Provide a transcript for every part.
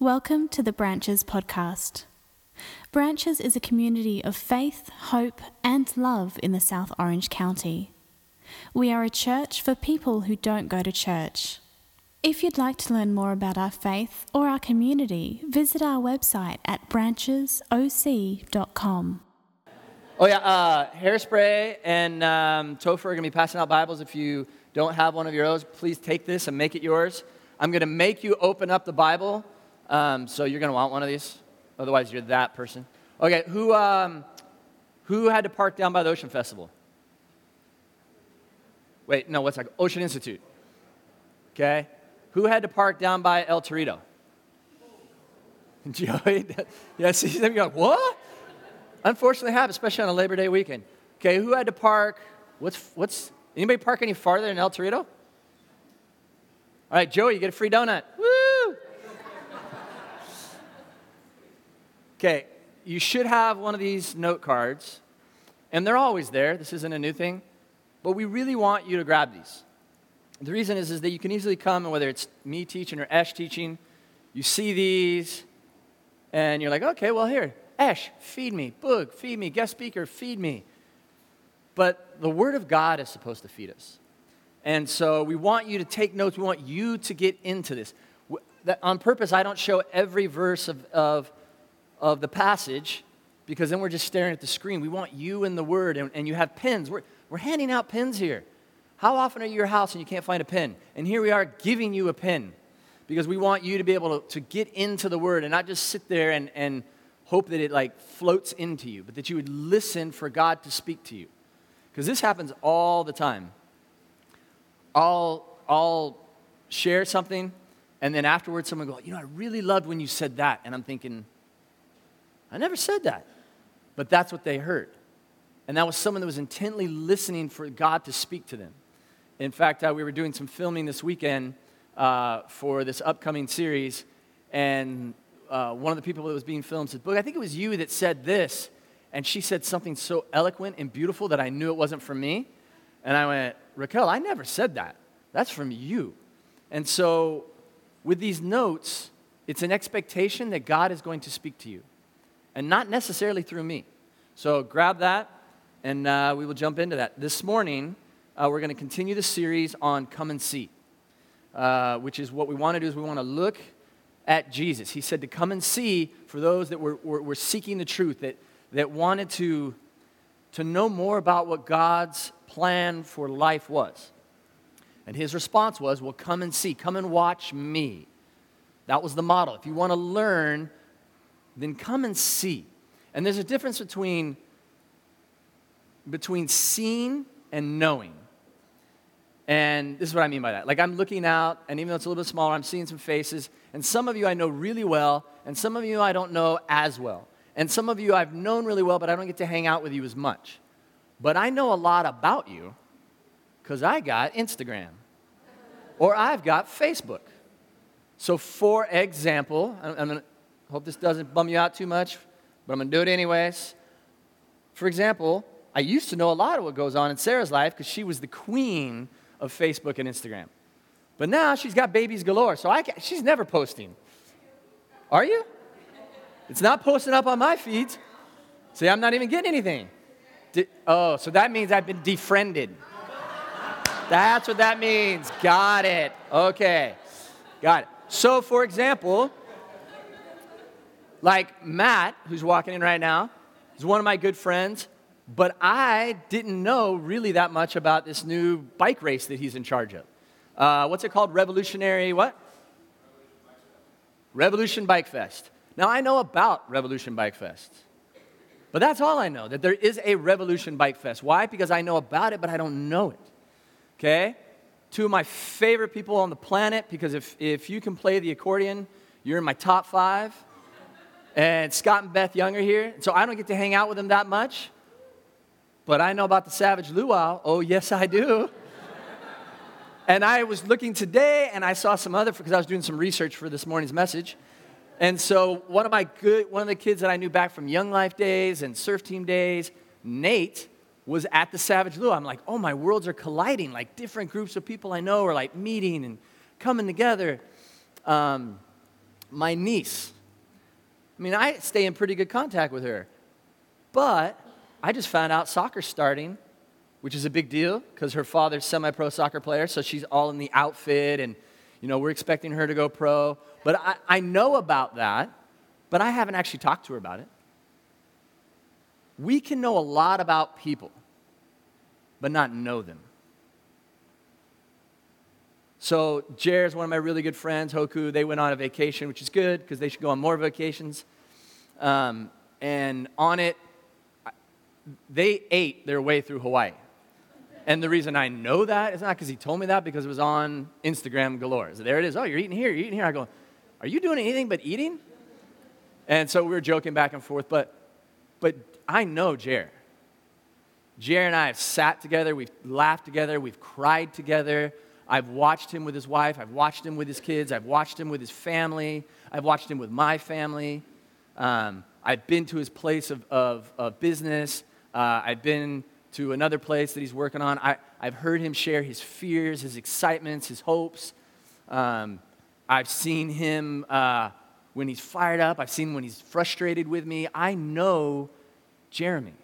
Welcome to the Branches podcast. Branches is a community of faith, hope, and love in the South Orange County. We are a church for people who don't go to church. If you'd like to learn more about our faith or our community, visit our website at branchesoc.com. Oh yeah, uh, hairspray and um, Topher are going to be passing out Bibles. If you don't have one of your own, please take this and make it yours. I'm going to make you open up the Bible, um, so you're going to want one of these. Otherwise, you're that person. Okay, who um, who had to park down by the Ocean Festival? Wait, no, what's that? Ocean Institute. Okay, who had to park down by El Torito? Joey. yeah, see. You're like, what? Unfortunately, have especially on a Labor Day weekend. Okay, who had to park? What's what's anybody park any farther than El Torito? All right, Joey, you get a free donut. Okay, you should have one of these note cards, and they're always there. This isn't a new thing, but we really want you to grab these. The reason is, is that you can easily come, and whether it's me teaching or Ash teaching, you see these, and you're like, okay, well, here, Ash, feed me. Boog, feed me. Guest speaker, feed me. But the Word of God is supposed to feed us. And so we want you to take notes. We want you to get into this. On purpose, I don't show every verse of, of, of the passage because then we're just staring at the screen. We want you in the Word, and, and you have pens. We're, we're handing out pens here. How often are you at your house and you can't find a pen? And here we are giving you a pen because we want you to be able to, to get into the Word and not just sit there and, and hope that it like floats into you, but that you would listen for God to speak to you. Because this happens all the time. I'll, I'll share something, and then afterwards someone go, you know, I really loved when you said that. And I'm thinking, I never said that. But that's what they heard. And that was someone that was intently listening for God to speak to them. In fact, uh, we were doing some filming this weekend uh, for this upcoming series, and uh, one of the people that was being filmed said, Boog, I think it was you that said this. And she said something so eloquent and beautiful that I knew it wasn't from me. And I went, Raquel, I never said that. That's from you. And so, with these notes, it's an expectation that God is going to speak to you, and not necessarily through me. So, grab that, and uh, we will jump into that. This morning, uh, we're going to continue the series on Come and See, uh, which is what we want to do is we want to look at Jesus. He said to come and see for those that were, were, were, seeking the truth, that, that wanted to, to know more about what God's plan for life was. And his response was, Well, come and see, come and watch me. That was the model. If you want to learn, then come and see. And there's a difference between, between seeing and knowing. And this is what I mean by that. Like I'm looking out, and even though it's a little bit smaller, I'm seeing some faces. And some of you I know really well, and some of you I don't know as well. And some of you I've known really well, but I don't get to hang out with you as much. But I know a lot about you because I got Instagram or I've got Facebook. So, for example, I'm gonna, hope this doesn't bum you out too much, but I'm going to do it anyways. For example, I used to know a lot of what goes on in Sarah's life because she was the queen of Facebook and Instagram. But now she's got babies galore, so I she's never posting. Are you? It's not posting up on my feeds. See, I'm not even getting anything. Oh, so that means I've been defriended. That's what that means. Got it. Okay. Got it. So, for example, like Matt, who's walking in right now, is one of my good friends, but I didn't know really that much about this new bike race that he's in charge of. Uh, what's it called? Revolutionary what? Revolution Bike Fest. Now, I know about Revolution Bike Fest, but that's all I know that there is a Revolution Bike Fest. Why? Because I know about it, but I don't know it. Okay? Two of my favorite people on the planet, because if, if you can play the accordion, you're in my top five. And Scott and Beth Young are here. So I don't get to hang out with them that much. But I know about the Savage Luau. Oh, yes, I do. and I was looking today and I saw some other, because I was doing some research for this morning's message. And so one of my good, one of the kids that I knew back from Young Life days and surf team days, Nate, was at the Savage Luau. I'm like, oh, my worlds are colliding. Like different groups of people I know are like meeting and coming together. Um, my niece. I mean, I stay in pretty good contact with her. But I just found out soccer's starting, which is a big deal because her father's semi pro soccer player, so she's all in the outfit and, you know, we're expecting her to go pro. But I, I know about that, but I haven't actually talked to her about it. We can know a lot about people, but not know them. So Jer is one of my really good friends. Hoku, they went on a vacation, which is good because they should go on more vacations. Um, and on it, they ate their way through Hawaii. And the reason I know that is not because he told me that, because it was on Instagram galore. So there it is. Oh, you're eating here, you're eating here. I go, are you doing anything but eating? And so we were joking back and forth, but, but I know Jer. Jer and I have sat together, we've laughed together, we've cried together. I've watched him with his wife, I've watched him with his kids, I've watched him with his family, I've watched him with my family. Um, I've been to his place of, of, of business. Uh, I've been to another place that he's working on. I, I've heard him share his fears, his excitements, his hopes. Um, I've seen him uh, when he's fired up. I've seen when he's frustrated with me. I know Jeremy.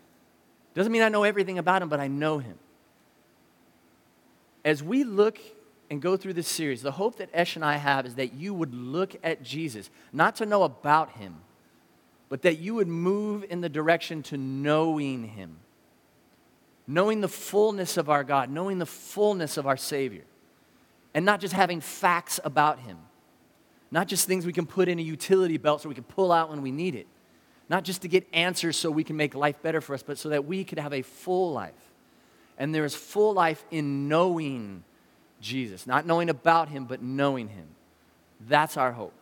Doesn't mean I know everything about him, but I know him. As we look and go through this series, the hope that Esh and I have is that you would look at Jesus, not to know about him, but that you would move in the direction to knowing him, knowing the fullness of our God, knowing the fullness of our Savior, and not just having facts about him, not just things we can put in a utility belt so we can pull out when we need it, not just to get answers so we can make life better for us, but so that we could have a full life. And there is full life in knowing Jesus, not knowing about him, but knowing him. That's our hope.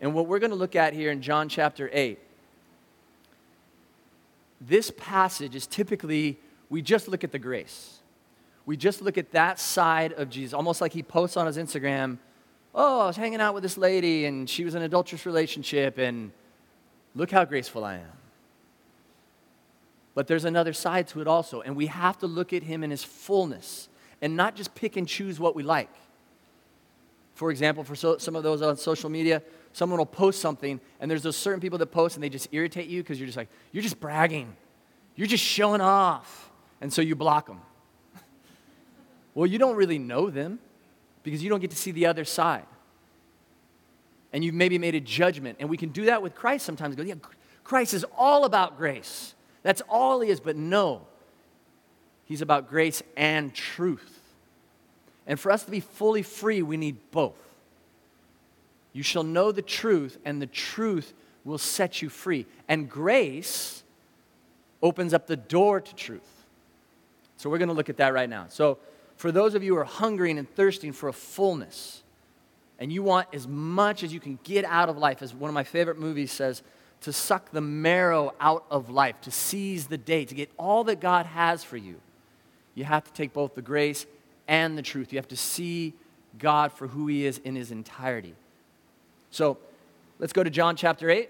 And what we're going to look at here in John chapter 8, this passage is typically, we just look at the grace. We just look at that side of Jesus, almost like he posts on his Instagram, oh, I was hanging out with this lady and she was in an adulterous relationship and look how graceful I am. But there's another side to it also, and we have to look at him in his fullness and not just pick and choose what we like. For example, for so, some of those on social media, someone will post something, and there's those certain people that post and they just irritate you because you're just like, you're just bragging. You're just showing off. And so you block them. well, you don't really know them because you don't get to see the other side. And you've maybe made a judgment. And we can do that with Christ sometimes. Go, yeah, Christ is all about grace. That's all he is. But no, he's about grace and truth. And for us to be fully free, we need both. You shall know the truth, and the truth will set you free. And grace opens up the door to truth. So we're going to look at that right now. So, for those of you who are hungering and thirsting for a fullness, and you want as much as you can get out of life, as one of my favorite movies says, to suck the marrow out of life, to seize the day, to get all that God has for you, you have to take both the grace and the truth. You have to see God for who He is in His entirety. So let's go to John chapter 8,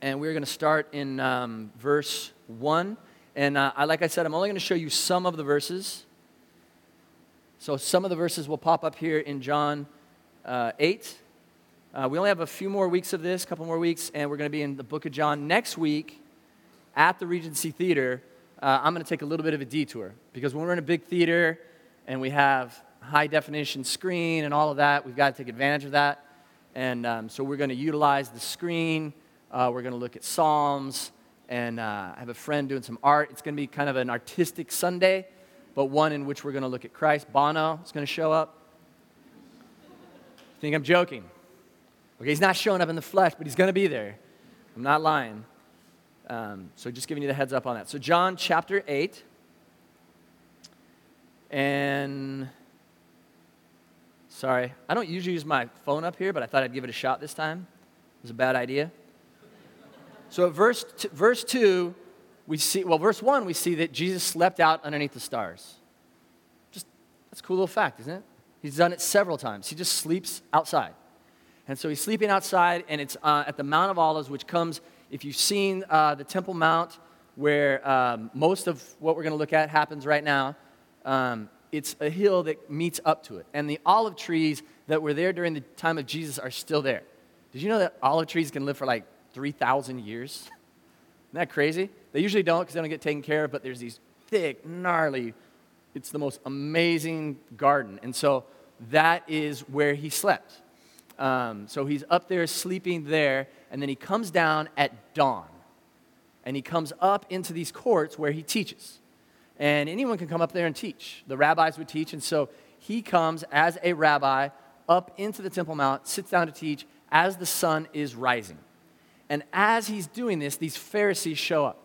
and we're going to start in um, verse 1. And uh, like I said, I'm only going to show you some of the verses. So some of the verses will pop up here in John uh, 8. Uh, we only have a few more weeks of this, a couple more weeks, and we're going to be in the book of John next week at the Regency Theater. Uh, I'm going to take a little bit of a detour because when we're in a big theater and we have high definition screen and all of that, we've got to take advantage of that. And um, so we're going to utilize the screen. Uh, we're going to look at Psalms. And uh, I have a friend doing some art. It's going to be kind of an artistic Sunday, but one in which we're going to look at Christ. Bono is going to show up. think I'm joking? Okay, he's not showing up in the flesh, but he's going to be there. I'm not lying. Um, so just giving you the heads up on that. So, John chapter 8. And Sorry. I don't usually use my phone up here, but I thought I'd give it a shot this time. It was a bad idea. So at verse, t- verse 2, we see, well, verse 1, we see that Jesus slept out underneath the stars. Just, that's a cool little fact, isn't it? He's done it several times. He just sleeps outside. And so he's sleeping outside, and it's uh, at the Mount of Olives, which comes, if you've seen uh, the Temple Mount, where um, most of what we're going to look at happens right now. Um, it's a hill that meets up to it. And the olive trees that were there during the time of Jesus are still there. Did you know that olive trees can live for like 3,000 years? Isn't that crazy? They usually don't because they don't get taken care of, but there's these thick, gnarly, it's the most amazing garden. And so that is where he slept. Um, so he's up there sleeping there, and then he comes down at dawn. And he comes up into these courts where he teaches. And anyone can come up there and teach. The rabbis would teach, and so he comes as a rabbi up into the Temple Mount, sits down to teach as the sun is rising. And as he's doing this, these Pharisees show up.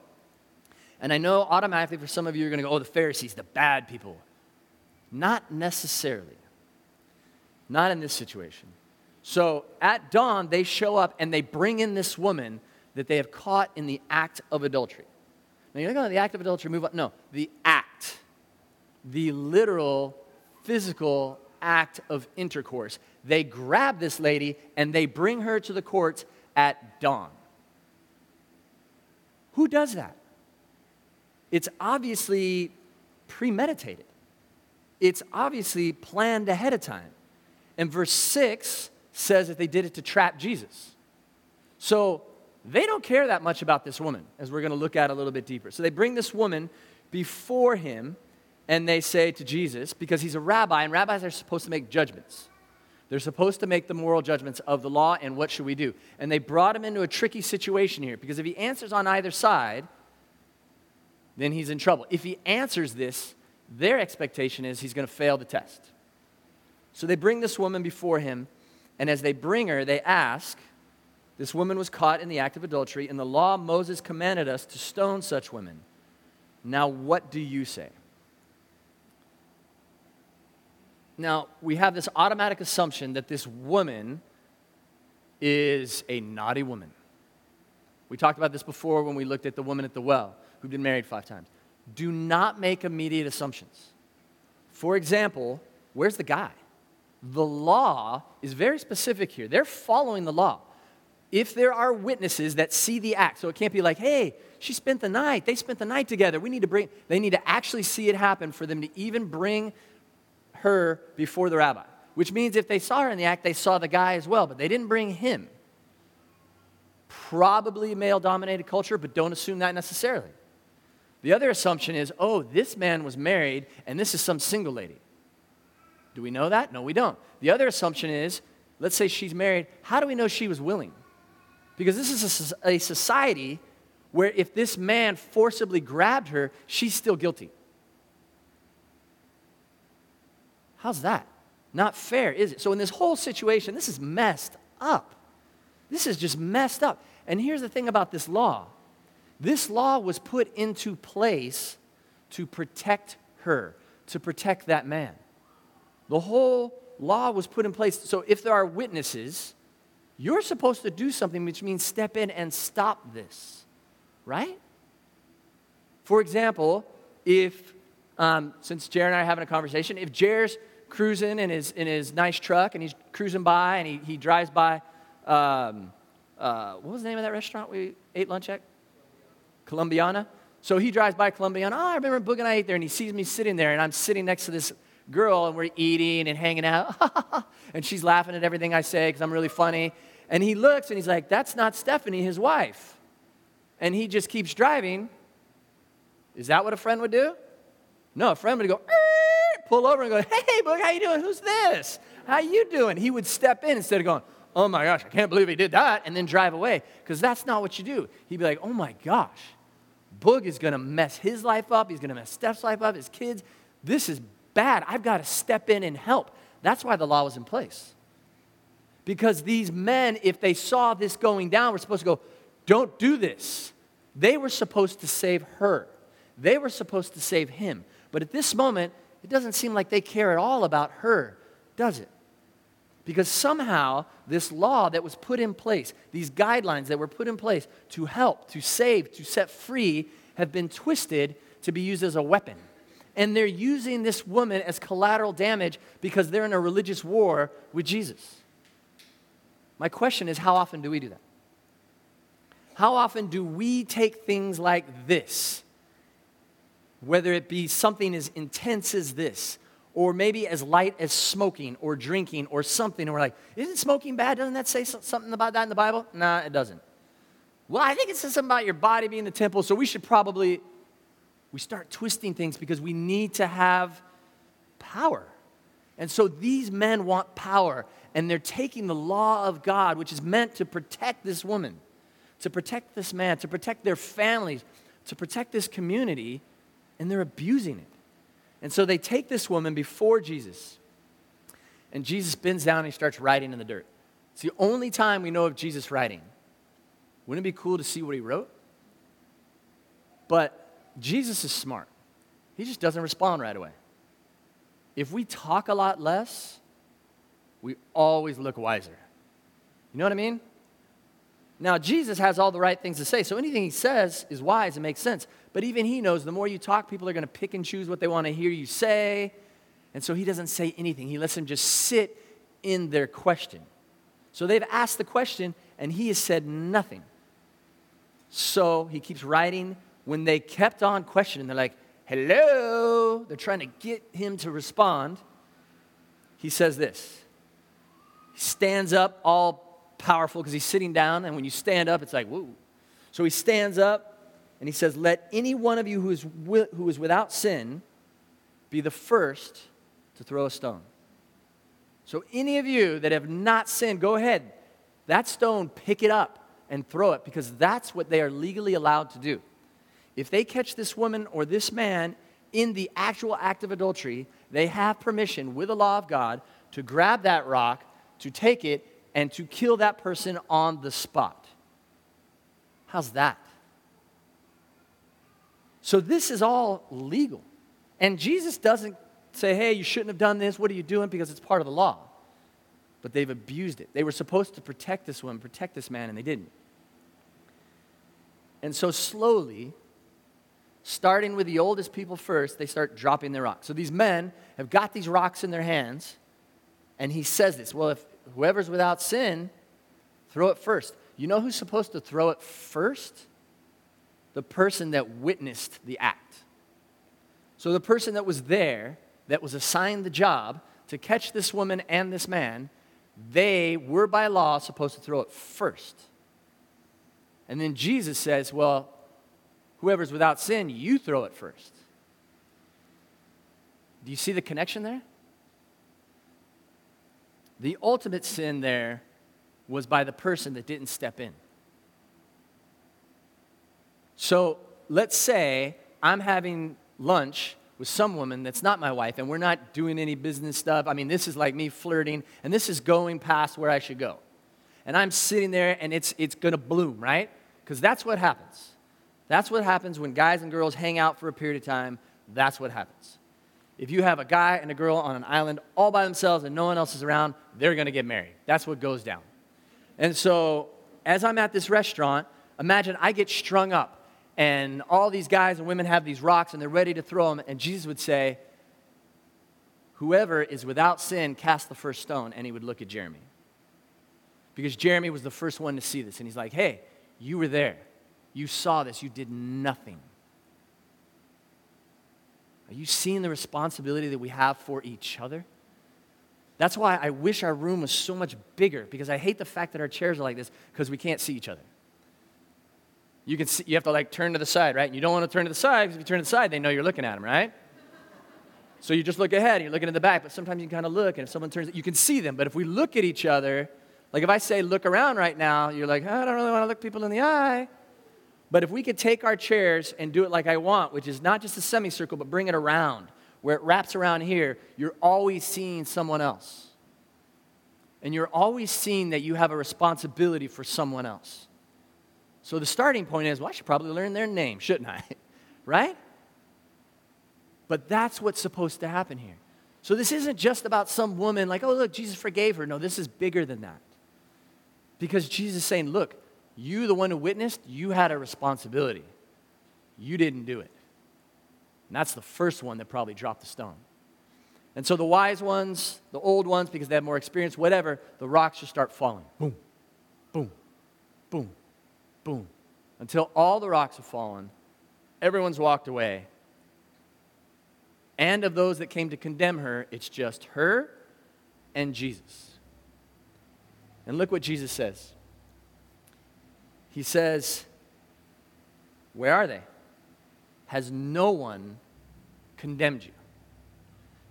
And I know automatically for some of you, you're going to go, oh, the Pharisees, the bad people. Not necessarily. Not in this situation. So at dawn, they show up and they bring in this woman that they have caught in the act of adultery. Now, you're going to oh, the act of adultery, move on. No, the act, the literal, physical act of intercourse. They grab this lady and they bring her to the courts at dawn. Who does that? It's obviously premeditated, it's obviously planned ahead of time. And verse 6 says that they did it to trap Jesus. So they don't care that much about this woman, as we're going to look at a little bit deeper. So they bring this woman before him and they say to Jesus, because he's a rabbi, and rabbis are supposed to make judgments. They're supposed to make the moral judgments of the law and what should we do. And they brought him into a tricky situation here because if he answers on either side, then he's in trouble. If he answers this, their expectation is he's going to fail the test. So they bring this woman before him, and as they bring her, they ask, This woman was caught in the act of adultery. In the law, Moses commanded us to stone such women. Now, what do you say? Now, we have this automatic assumption that this woman is a naughty woman. We talked about this before when we looked at the woman at the well who'd been married five times. Do not make immediate assumptions. For example, where's the guy? The law is very specific here. They're following the law. If there are witnesses that see the act, so it can't be like, hey, she spent the night, they spent the night together. We need to bring, they need to actually see it happen for them to even bring her before the rabbi, which means if they saw her in the act, they saw the guy as well, but they didn't bring him. Probably male dominated culture, but don't assume that necessarily. The other assumption is, oh, this man was married and this is some single lady. Do we know that? No, we don't. The other assumption is, let's say she's married, how do we know she was willing? Because this is a, society where if this man forcibly grabbed her, she's still guilty. How's that? Not fair, is it? So, in this whole situation, this is messed up. This is just messed up. And here's the thing about this law this law was put into place to protect her, to protect that man. The whole law was put in place. So, if there are witnesses, you're supposed to do something which means step in and stop this, right? For example, if, um, since Jared and I are having a conversation, if Jared's cruising in his, in his nice truck and he's cruising by and he, he drives by, um, uh, what was the name of that restaurant we ate lunch at? Colombiana. So he drives by Colombiana. Oh, I remember Boog and I ate there, and he sees me sitting there, and I'm sitting next to this girl, and we're eating and hanging out. and she's laughing at everything I say because I'm really funny. And he looks and he's like, That's not Stephanie, his wife. And he just keeps driving. Is that what a friend would do? No, a friend would go, pull over and go, hey, boy, how you doing? Who's this? How you doing? He would step in instead of going, oh my gosh, I can't believe he did that, and then drive away. Because that's not what you do. He'd be like, oh my gosh, Boog is going to mess his life up. He's going to mess Steph's life up, his kids. This is bad. I've got to step in and help. That's why the law was in place. Because these men, if they saw this going down, were supposed to go, don't do this. They were supposed to save her. They were supposed to save him. But at this moment, it doesn't seem like they care at all about her, does it? Because somehow, this law that was put in place, these guidelines that were put in place to help, to save, to set free, have been twisted to be used as a weapon. And they're using this woman as collateral damage because they're in a religious war with Jesus. My question is how often do we do that? How often do we take things like this whether it be something as intense as this, or maybe as light as smoking or drinking or something. And we're like, isn't smoking bad? Doesn't that say something about that in the Bible? Nah, it doesn't. Well, I think it says something about your body being the temple, so we should probably, we start twisting things because we need to have power. And so these men want power, and they're taking the law of God, which is meant to protect this woman, to protect this man, to protect their families, to protect this community, and they're abusing it. And so they take this woman before Jesus, and Jesus bends down and he starts writing in the dirt. It's the only time we know of Jesus writing. Wouldn't it be cool to see what he wrote? But Jesus is smart. He just doesn't respond right away. If we talk a lot less, we always look wiser. You know what I mean? Now, Jesus has all the right things to say, so anything he says is wise and makes sense. But even he knows the more you talk, people are going to pick and choose what they want to hear you say. And so he doesn't say anything. He lets them just sit in their question. So they've asked the question, and he has said nothing. So he keeps writing. When they kept on questioning, they're like, hello. They're trying to get him to respond. He says this. He stands up all powerful because he's sitting down, and when you stand up, it's like, whoa. So he stands up and he says, Let any one of you who is, wi- who is without sin be the first to throw a stone. So, any of you that have not sinned, go ahead. That stone, pick it up and throw it because that's what they are legally allowed to do. If they catch this woman or this man in the actual act of adultery, they have permission with the law of God to grab that rock, to take it, and to kill that person on the spot. How's that? So, this is all legal. And Jesus doesn't say, hey, you shouldn't have done this. What are you doing? Because it's part of the law. But they've abused it. They were supposed to protect this woman, protect this man, and they didn't. And so, slowly, starting with the oldest people first, they start dropping their rocks. So, these men have got these rocks in their hands, and he says this well, if whoever's without sin, throw it first. You know who's supposed to throw it first? The person that witnessed the act. So the person that was there, that was assigned the job to catch this woman and this man, they were by law supposed to throw it first. And then Jesus says, Well, whoever's without sin, you throw it first. Do you see the connection there? The ultimate sin there was by the person that didn't step in. So let's say I'm having lunch with some woman that's not my wife, and we're not doing any business stuff. I mean, this is like me flirting, and this is going past where I should go. And I'm sitting there, and it's, it's gonna bloom, right? Because that's what happens. That's what happens when guys and girls hang out for a period of time. That's what happens. If you have a guy and a girl on an island all by themselves and no one else is around, they're gonna get married. That's what goes down. And so, as I'm at this restaurant, imagine I get strung up and all these guys and women have these rocks and they're ready to throw them. And Jesus would say, Whoever is without sin, cast the first stone. And he would look at Jeremy. Because Jeremy was the first one to see this. And he's like, Hey, you were there. You saw this. You did nothing. Are you seeing the responsibility that we have for each other? That's why I wish our room was so much bigger because I hate the fact that our chairs are like this because we can't see each other. You, can see, you have to like turn to the side, right? And you don't want to turn to the side because if you turn to the side, they know you're looking at them, right? So you just look ahead and you're looking at the back, but sometimes you kind of look, and if someone turns, you can see them. But if we look at each other, like if I say look around right now, you're like, I don't really want to look people in the eye. But if we could take our chairs and do it like I want, which is not just a semicircle, but bring it around, where it wraps around here, you're always seeing someone else. And you're always seeing that you have a responsibility for someone else. So the starting point is, well, I should probably learn their name, shouldn't I? right? But that's what's supposed to happen here. So this isn't just about some woman like, oh, look, Jesus forgave her. No, this is bigger than that. Because Jesus is saying, look, you, the one who witnessed, you had a responsibility. You didn't do it. And that's the first one that probably dropped the stone. And so the wise ones, the old ones, because they have more experience, whatever, the rocks just start falling. Boom, boom, boom, boom. Until all the rocks have fallen, everyone's walked away, and of those that came to condemn her, it's just her and Jesus. And look what Jesus says. He says, Where are they? Has no one condemned you?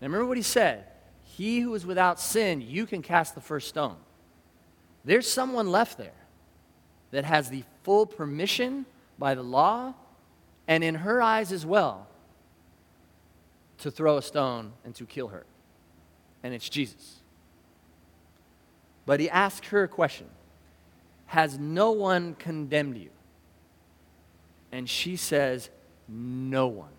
Now remember what he said He who is without sin, you can cast the first stone. There's someone left there that has the full permission by the law and in her eyes as well to throw a stone and to kill her. And it's Jesus. But he asked her a question Has no one condemned you? And she says, No one.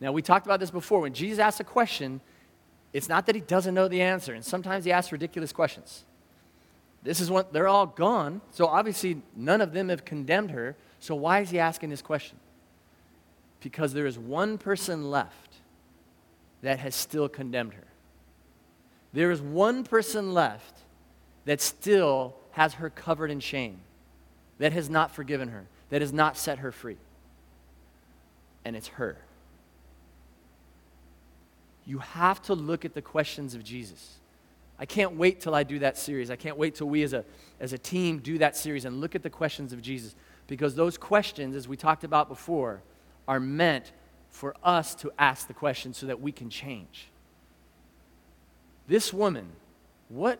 Now, we talked about this before. When Jesus asks a question, it's not that he doesn't know the answer, and sometimes he asks ridiculous questions. This is what they're all gone, so obviously none of them have condemned her. So why is he asking this question? Because there is one person left that has still condemned her. There is one person left that still has her covered in shame, that has not forgiven her, that has not set her free. And it's her. You have to look at the questions of Jesus. I can't wait till I do that series. I can't wait till we as a, as a team do that series and look at the questions of Jesus. Because those questions, as we talked about before, are meant for us to ask the question so that we can change. This woman, what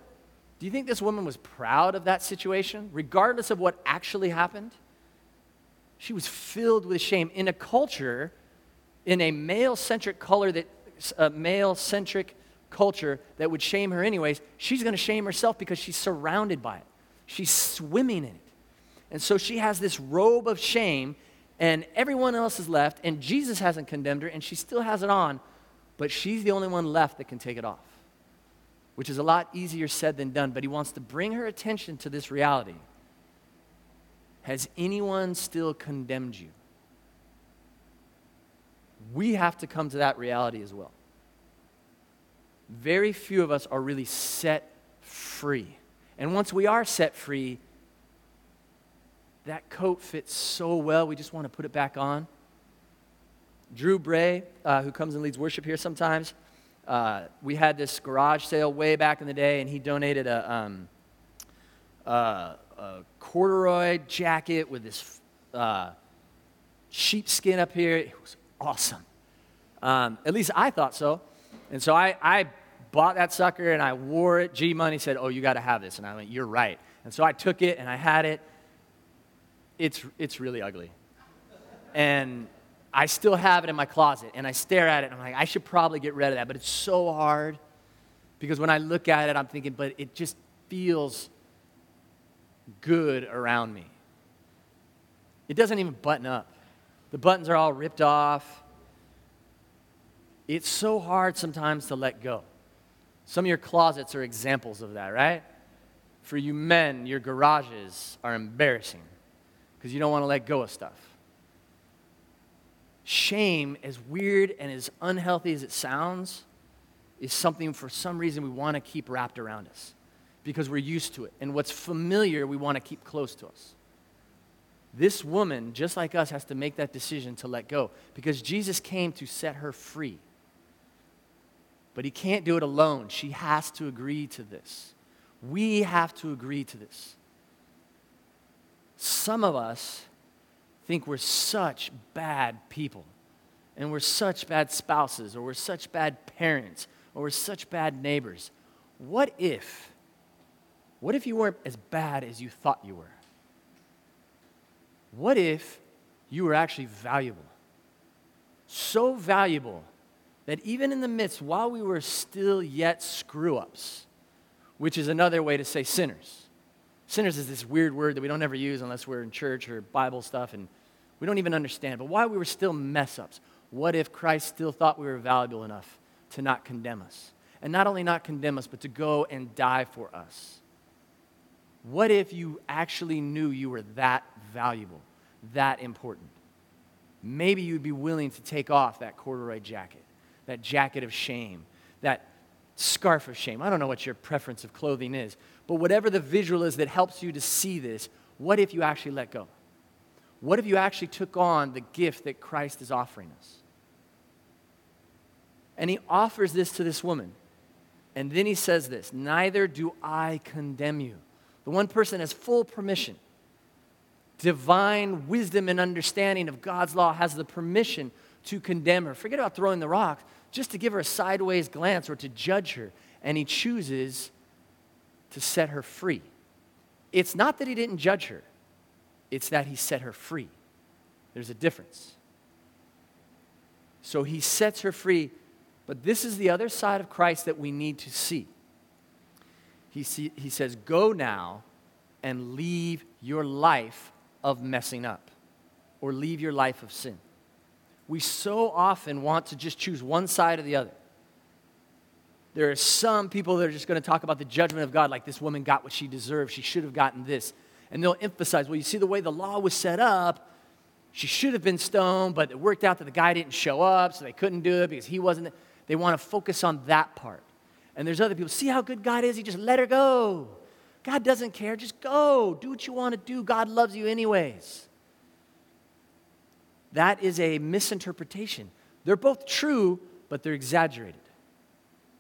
do you think this woman was proud of that situation, regardless of what actually happened? She was filled with shame in a culture, in a male centric color that, a male centric culture that would shame her anyways, she's going to shame herself because she's surrounded by it. She's swimming in it. And so she has this robe of shame, and everyone else is left, and Jesus hasn't condemned her, and she still has it on, but she's the only one left that can take it off, which is a lot easier said than done. But he wants to bring her attention to this reality. Has anyone still condemned you? We have to come to that reality as well very few of us are really set free. And once we are set free, that coat fits so well, we just want to put it back on. Drew Bray, uh, who comes and leads worship here sometimes, uh, we had this garage sale way back in the day, and he donated a, um, a corduroy jacket with this uh, sheepskin up here. It was awesome. Um, at least I thought so. And so I, I bought that sucker and I wore it. G Money said, Oh, you got to have this. And I went, You're right. And so I took it and I had it. It's, it's really ugly. And I still have it in my closet and I stare at it and I'm like, I should probably get rid of that. But it's so hard because when I look at it, I'm thinking, but it just feels good around me. It doesn't even button up. The buttons are all ripped off. It's so hard sometimes to let go. Some of your closets are examples of that, right? For you men, your garages are embarrassing because you don't want to let go of stuff. Shame, as weird and as unhealthy as it sounds, is something for some reason we want to keep wrapped around us because we're used to it. And what's familiar, we want to keep close to us. This woman, just like us, has to make that decision to let go because Jesus came to set her free. But he can't do it alone. She has to agree to this. We have to agree to this. Some of us think we're such bad people, and we're such bad spouses, or we're such bad parents, or we're such bad neighbors. What if, what if you weren't as bad as you thought you were? What if you were actually valuable? So valuable that even in the midst, while we were still yet screw ups, which is another way to say sinners. Sinners is this weird word that we don't ever use unless we're in church or Bible stuff and we don't even understand. But while we were still mess ups, what if Christ still thought we were valuable enough to not condemn us? And not only not condemn us, but to go and die for us? What if you actually knew you were that valuable, that important? Maybe you'd be willing to take off that corduroy jacket that jacket of shame, that scarf of shame. I don't know what your preference of clothing is, but whatever the visual is that helps you to see this, what if you actually let go? What if you actually took on the gift that Christ is offering us? And he offers this to this woman. And then he says this Neither do I condemn you. The one person has full permission. Divine wisdom and understanding of God's law has the permission to condemn her. Forget about throwing the rock, just to give her a sideways glance or to judge her. And he chooses to set her free. It's not that he didn't judge her, it's that he set her free. There's a difference. So he sets her free, but this is the other side of Christ that we need to see. He, see, he says, Go now and leave your life of messing up, or leave your life of sin. We so often want to just choose one side or the other. There are some people that are just going to talk about the judgment of God, like this woman got what she deserved. She should have gotten this. And they'll emphasize, well, you see the way the law was set up, she should have been stoned, but it worked out that the guy didn't show up, so they couldn't do it because he wasn't. They want to focus on that part. And there's other people, see how good God is? He just let her go. God doesn't care. Just go. Do what you want to do. God loves you anyways. That is a misinterpretation. They're both true, but they're exaggerated.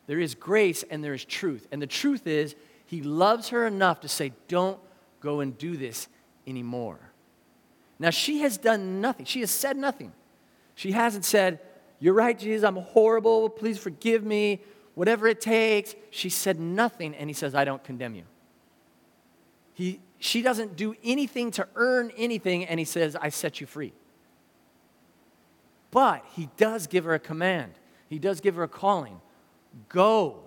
There is grace and there is truth. And the truth is, he loves her enough to say, Don't go and do this anymore. Now, she has done nothing. She has said nothing. She hasn't said, You're right, Jesus, I'm horrible. Please forgive me. Whatever it takes. She said nothing, and he says, I don't condemn you. He, she doesn't do anything to earn anything, and he says, I set you free. But he does give her a command, he does give her a calling go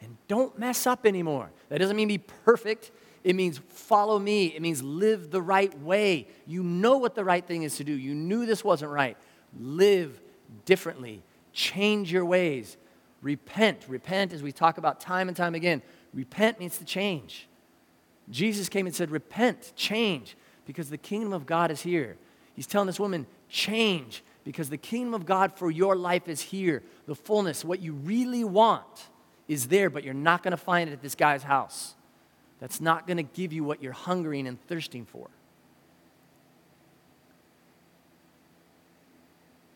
and don't mess up anymore. That doesn't mean be perfect. It means follow me. It means live the right way. You know what the right thing is to do. You knew this wasn't right. Live differently. Change your ways. Repent. Repent, as we talk about time and time again, repent means to change. Jesus came and said, Repent, change, because the kingdom of God is here. He's telling this woman, Change, because the kingdom of God for your life is here. The fullness, what you really want, is there, but you're not going to find it at this guy's house. That's not going to give you what you're hungering and thirsting for.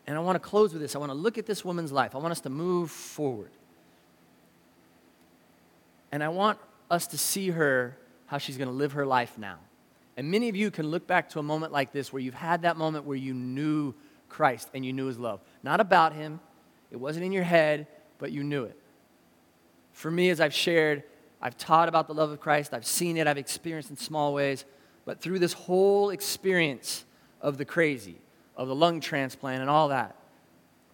And I want to close with this. I want to look at this woman's life. I want us to move forward. And I want us to see her, how she's going to live her life now. And many of you can look back to a moment like this where you've had that moment where you knew Christ and you knew his love. Not about him, it wasn't in your head, but you knew it. For me, as I've shared, I've taught about the love of Christ, I've seen it, I've experienced in small ways, but through this whole experience of the crazy, of the lung transplant and all that,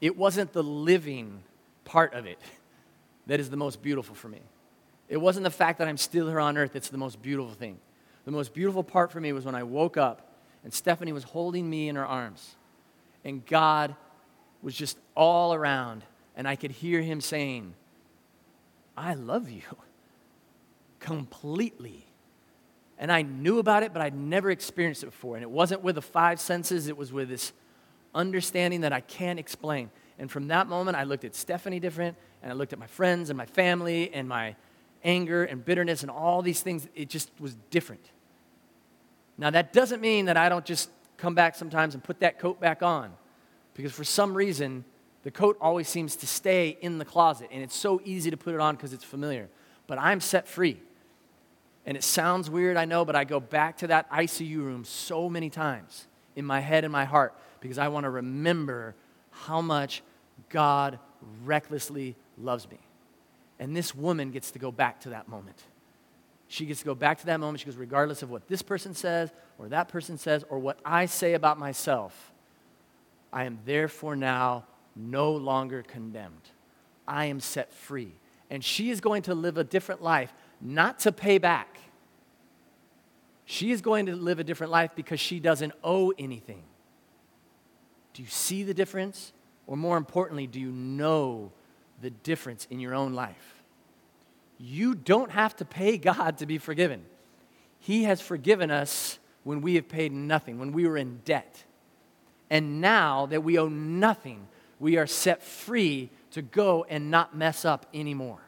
it wasn't the living part of it that is the most beautiful for me. It wasn't the fact that I'm still here on earth that's the most beautiful thing. The most beautiful part for me was when I woke up and Stephanie was holding me in her arms and God was just all around, and I could hear him saying, I love you completely. And I knew about it, but I'd never experienced it before. And it wasn't with the five senses, it was with this understanding that I can't explain. And from that moment, I looked at Stephanie different, and I looked at my friends and my family and my anger and bitterness and all these things. It just was different. Now, that doesn't mean that I don't just come back sometimes and put that coat back on. Because for some reason, the coat always seems to stay in the closet, and it's so easy to put it on because it's familiar. But I'm set free. And it sounds weird, I know, but I go back to that ICU room so many times in my head and my heart because I want to remember how much God recklessly loves me. And this woman gets to go back to that moment. She gets to go back to that moment. She goes, regardless of what this person says or that person says or what I say about myself, I am therefore now no longer condemned. I am set free. And she is going to live a different life, not to pay back. She is going to live a different life because she doesn't owe anything. Do you see the difference? Or more importantly, do you know the difference in your own life? You don't have to pay God to be forgiven. He has forgiven us when we have paid nothing, when we were in debt. And now that we owe nothing, we are set free to go and not mess up anymore.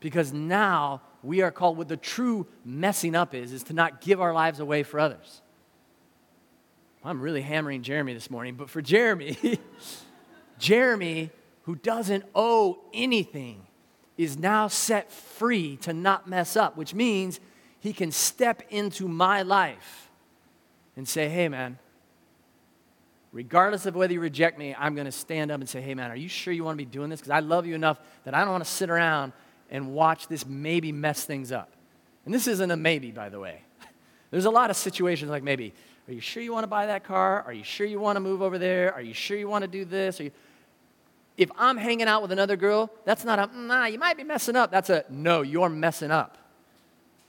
Because now we are called what the true messing up is, is to not give our lives away for others. I'm really hammering Jeremy this morning, but for Jeremy, Jeremy who doesn't owe anything is now set free to not mess up, which means he can step into my life and say, hey, man, regardless of whether you reject me, I'm going to stand up and say, hey, man, are you sure you want to be doing this? Because I love you enough that I don't want to sit around and watch this maybe mess things up. And this isn't a maybe, by the way. There's a lot of situations like maybe, are you sure you want to buy that car? Are you sure you want to move over there? Are you sure you want to do this? If I'm hanging out with another girl, that's not a, nah, you might be messing up. That's a, no, you're messing up.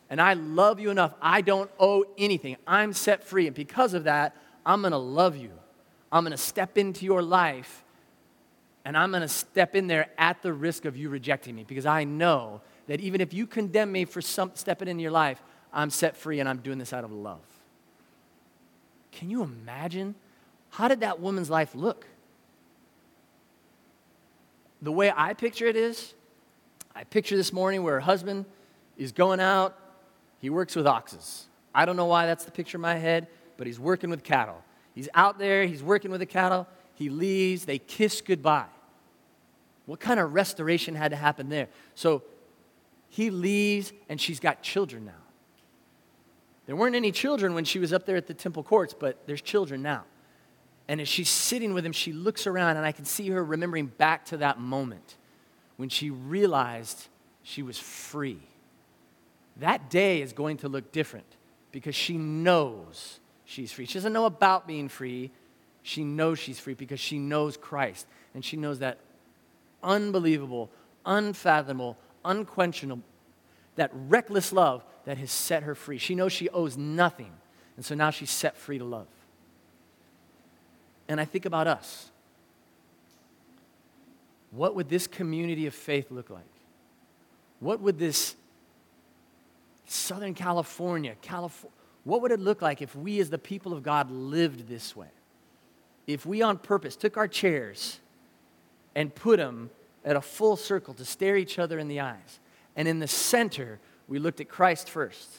And I love you enough. I don't owe anything. I'm set free. And because of that, I'm going to love you. I'm going to step into your life and I'm going to step in there at the risk of you rejecting me because I know that even if you condemn me for some stepping into your life, I'm set free and I'm doing this out of love. Can you imagine? How did that woman's life look? The way I picture it is, I picture this morning where her husband is going out, he works with oxes. I don't know why that's the picture in my head, but he's working with cattle. He's out there, he's working with the cattle, he leaves, they kiss goodbye. What kind of restoration had to happen there? So he leaves, and she's got children now. There weren't any children when she was up there at the temple courts, but there's children now. And as she's sitting with him, she looks around, and I can see her remembering back to that moment when she realized she was free. That day is going to look different because she knows she's free. She doesn't know about being free. She knows she's free because she knows Christ. And she knows that unbelievable, unfathomable, unquenchable, that reckless love that has set her free. She knows she owes nothing. And so now she's set free to love. And I think about us. What would this community of faith look like? What would this Southern California, California, what would it look like if we as the people of God lived this way? If we on purpose took our chairs and put them at a full circle to stare each other in the eyes, and in the center, we looked at Christ first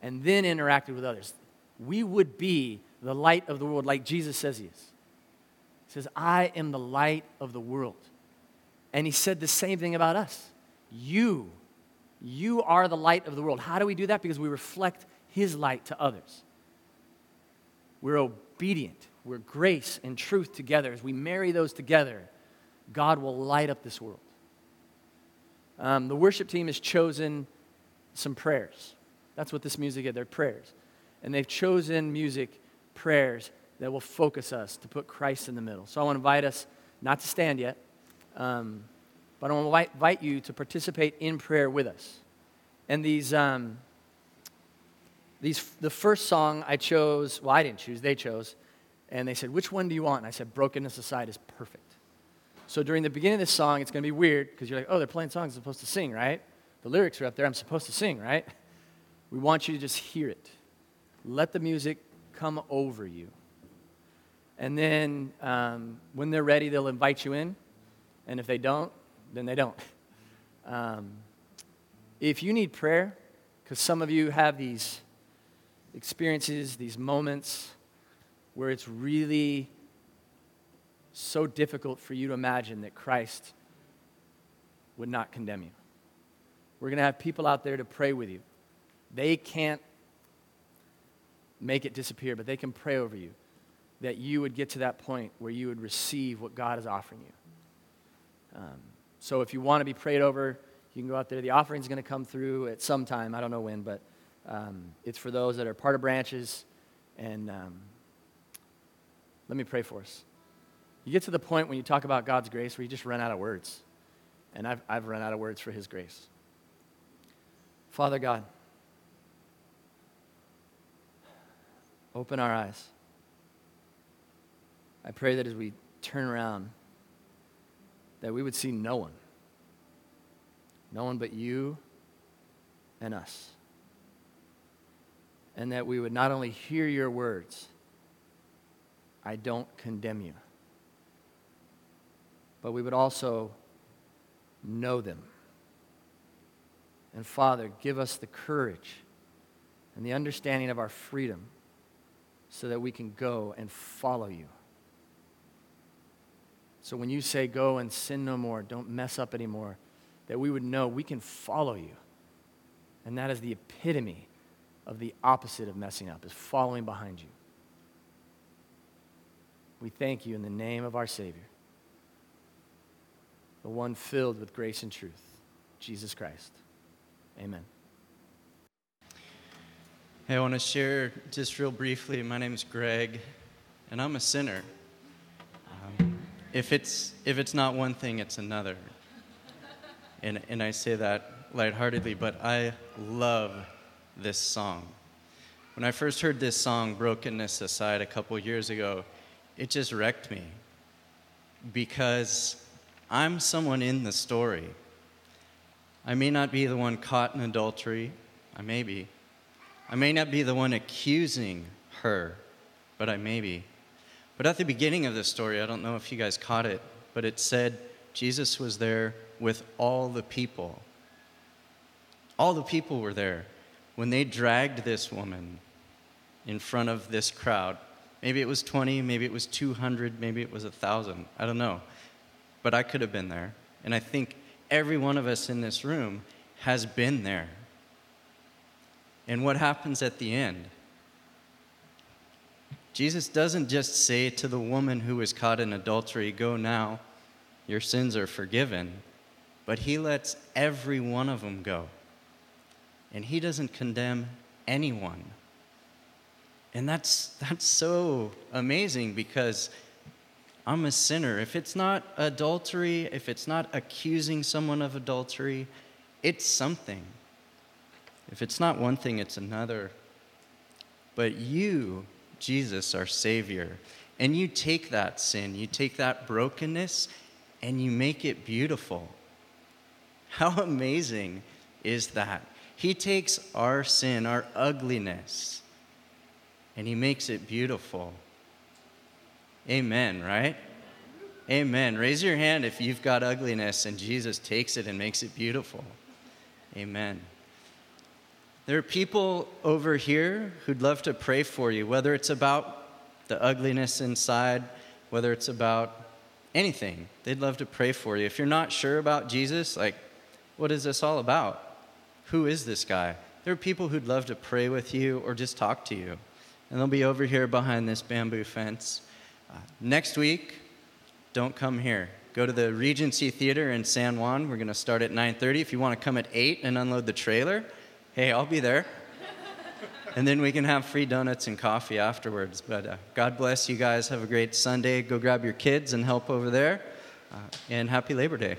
and then interacted with others, we would be the light of the world like Jesus says he is. He says, I am the light of the world. And he said the same thing about us. You you are the light of the world. How do we do that? Because we reflect His light to others. We're obedient. We're grace and truth together. As we marry those together, God will light up this world. Um, the worship team has chosen some prayers. That's what this music is. They're prayers. And they've chosen music, prayers that will focus us to put Christ in the middle. So I want to invite us not to stand yet. Um, but I want to invite you to participate in prayer with us. And these, um, these, the first song I chose, well, I didn't choose, they chose. And they said, Which one do you want? And I said, Brokenness Aside is perfect. So during the beginning of this song, it's going to be weird because you're like, Oh, they're playing songs I'm supposed to sing, right? The lyrics are up there, I'm supposed to sing, right? We want you to just hear it. Let the music come over you. And then um, when they're ready, they'll invite you in. And if they don't, then they don't. Um, if you need prayer, because some of you have these experiences, these moments where it's really so difficult for you to imagine that Christ would not condemn you. We're going to have people out there to pray with you. They can't make it disappear, but they can pray over you that you would get to that point where you would receive what God is offering you. Um, so if you want to be prayed over, you can go out there. The offering is going to come through at some time. I don't know when, but um, it's for those that are part of branches. And um, let me pray for us. You get to the point when you talk about God's grace where you just run out of words. And I've, I've run out of words for His grace. Father God, open our eyes. I pray that as we turn around, that we would see no one. No one but you and us. And that we would not only hear your words, I don't condemn you, but we would also know them. And Father, give us the courage and the understanding of our freedom so that we can go and follow you. So when you say, go and sin no more, don't mess up anymore, that we would know we can follow you. And that is the epitome of the opposite of messing up, is following behind you. We thank you in the name of our Savior, the one filled with grace and truth, Jesus Christ. Amen. Hey, I want to share just real briefly. My name is Greg, and I'm a sinner. Um, if, it's, if it's not one thing, it's another. And, and I say that lightheartedly, but I love this song. When I first heard this song, Brokenness Aside, a couple years ago, it just wrecked me because I'm someone in the story. I may not be the one caught in adultery, I may be. I may not be the one accusing her, but I may be. But at the beginning of this story, I don't know if you guys caught it, but it said Jesus was there with all the people. All the people were there when they dragged this woman in front of this crowd. Maybe it was 20, maybe it was 200, maybe it was 1,000. I don't know. But I could have been there. And I think every one of us in this room has been there. And what happens at the end? Jesus doesn't just say to the woman who was caught in adultery, Go now, your sins are forgiven, but he lets every one of them go. And he doesn't condemn anyone. And that's, that's so amazing because I'm a sinner. If it's not adultery, if it's not accusing someone of adultery, it's something. If it's not one thing, it's another. But you, Jesus, our Savior, and you take that sin, you take that brokenness, and you make it beautiful. How amazing is that? He takes our sin, our ugliness, and He makes it beautiful. Amen, right? Amen. Raise your hand if you've got ugliness and Jesus takes it and makes it beautiful. Amen. There are people over here who'd love to pray for you, whether it's about the ugliness inside, whether it's about anything. They'd love to pray for you. If you're not sure about Jesus, like, what is this all about? Who is this guy? There are people who'd love to pray with you or just talk to you. And they'll be over here behind this bamboo fence. Uh, next week, don't come here. Go to the Regency Theater in San Juan. We're going to start at 9:30. If you want to come at 8 and unload the trailer, hey, I'll be there. and then we can have free donuts and coffee afterwards. But uh, God bless you guys. Have a great Sunday. Go grab your kids and help over there. Uh, and happy Labor Day.